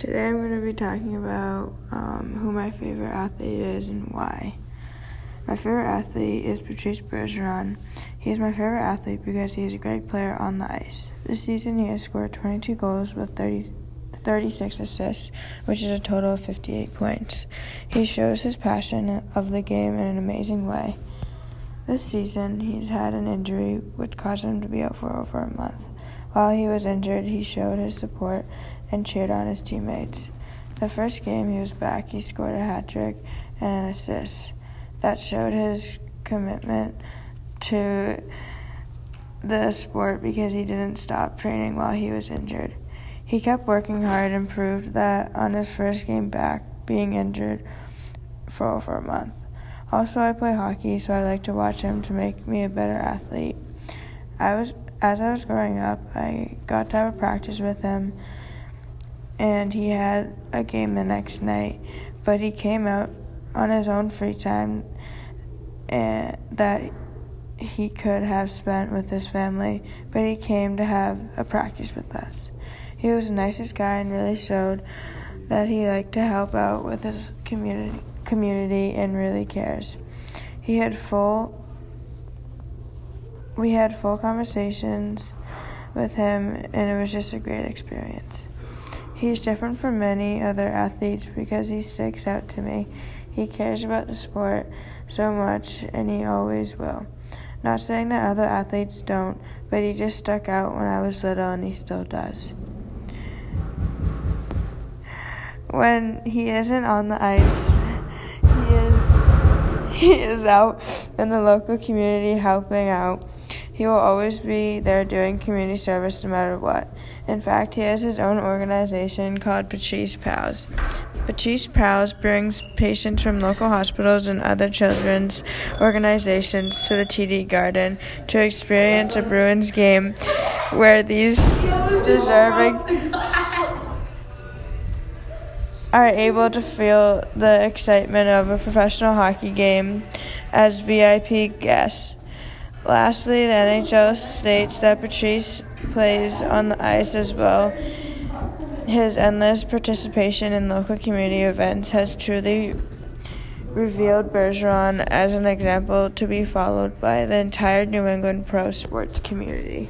Today I'm going to be talking about um, who my favorite athlete is and why. My favorite athlete is Patrice Bergeron. He is my favorite athlete because he is a great player on the ice. This season he has scored 22 goals with 30, 36 assists, which is a total of 58 points. He shows his passion of the game in an amazing way. This season he's had an injury which caused him to be out for over a month. While he was injured, he showed his support and cheered on his teammates. The first game he was back, he scored a hat trick and an assist. That showed his commitment to the sport because he didn't stop training while he was injured. He kept working hard and proved that on his first game back, being injured for over a month. Also, I play hockey, so I like to watch him to make me a better athlete. I was as I was growing up, I got to have a practice with him, and he had a game the next night. But he came out on his own free time and that he could have spent with his family, but he came to have a practice with us. He was the nicest guy and really showed that he liked to help out with his community community and really cares. He had full we had full conversations with him, and it was just a great experience. He's different from many other athletes because he sticks out to me. He cares about the sport so much, and he always will. Not saying that other athletes don't, but he just stuck out when I was little, and he still does. When he isn't on the ice, he is he is out in the local community helping out he will always be there doing community service no matter what. In fact, he has his own organization called Patrice Pals. Patrice Pals brings patients from local hospitals and other children's organizations to the TD Garden to experience a Bruins game where these deserving are able to feel the excitement of a professional hockey game as VIP guests. Lastly, the NHL states that Patrice plays on the ice as well. His endless participation in local community events has truly revealed Bergeron as an example to be followed by the entire New England pro sports community.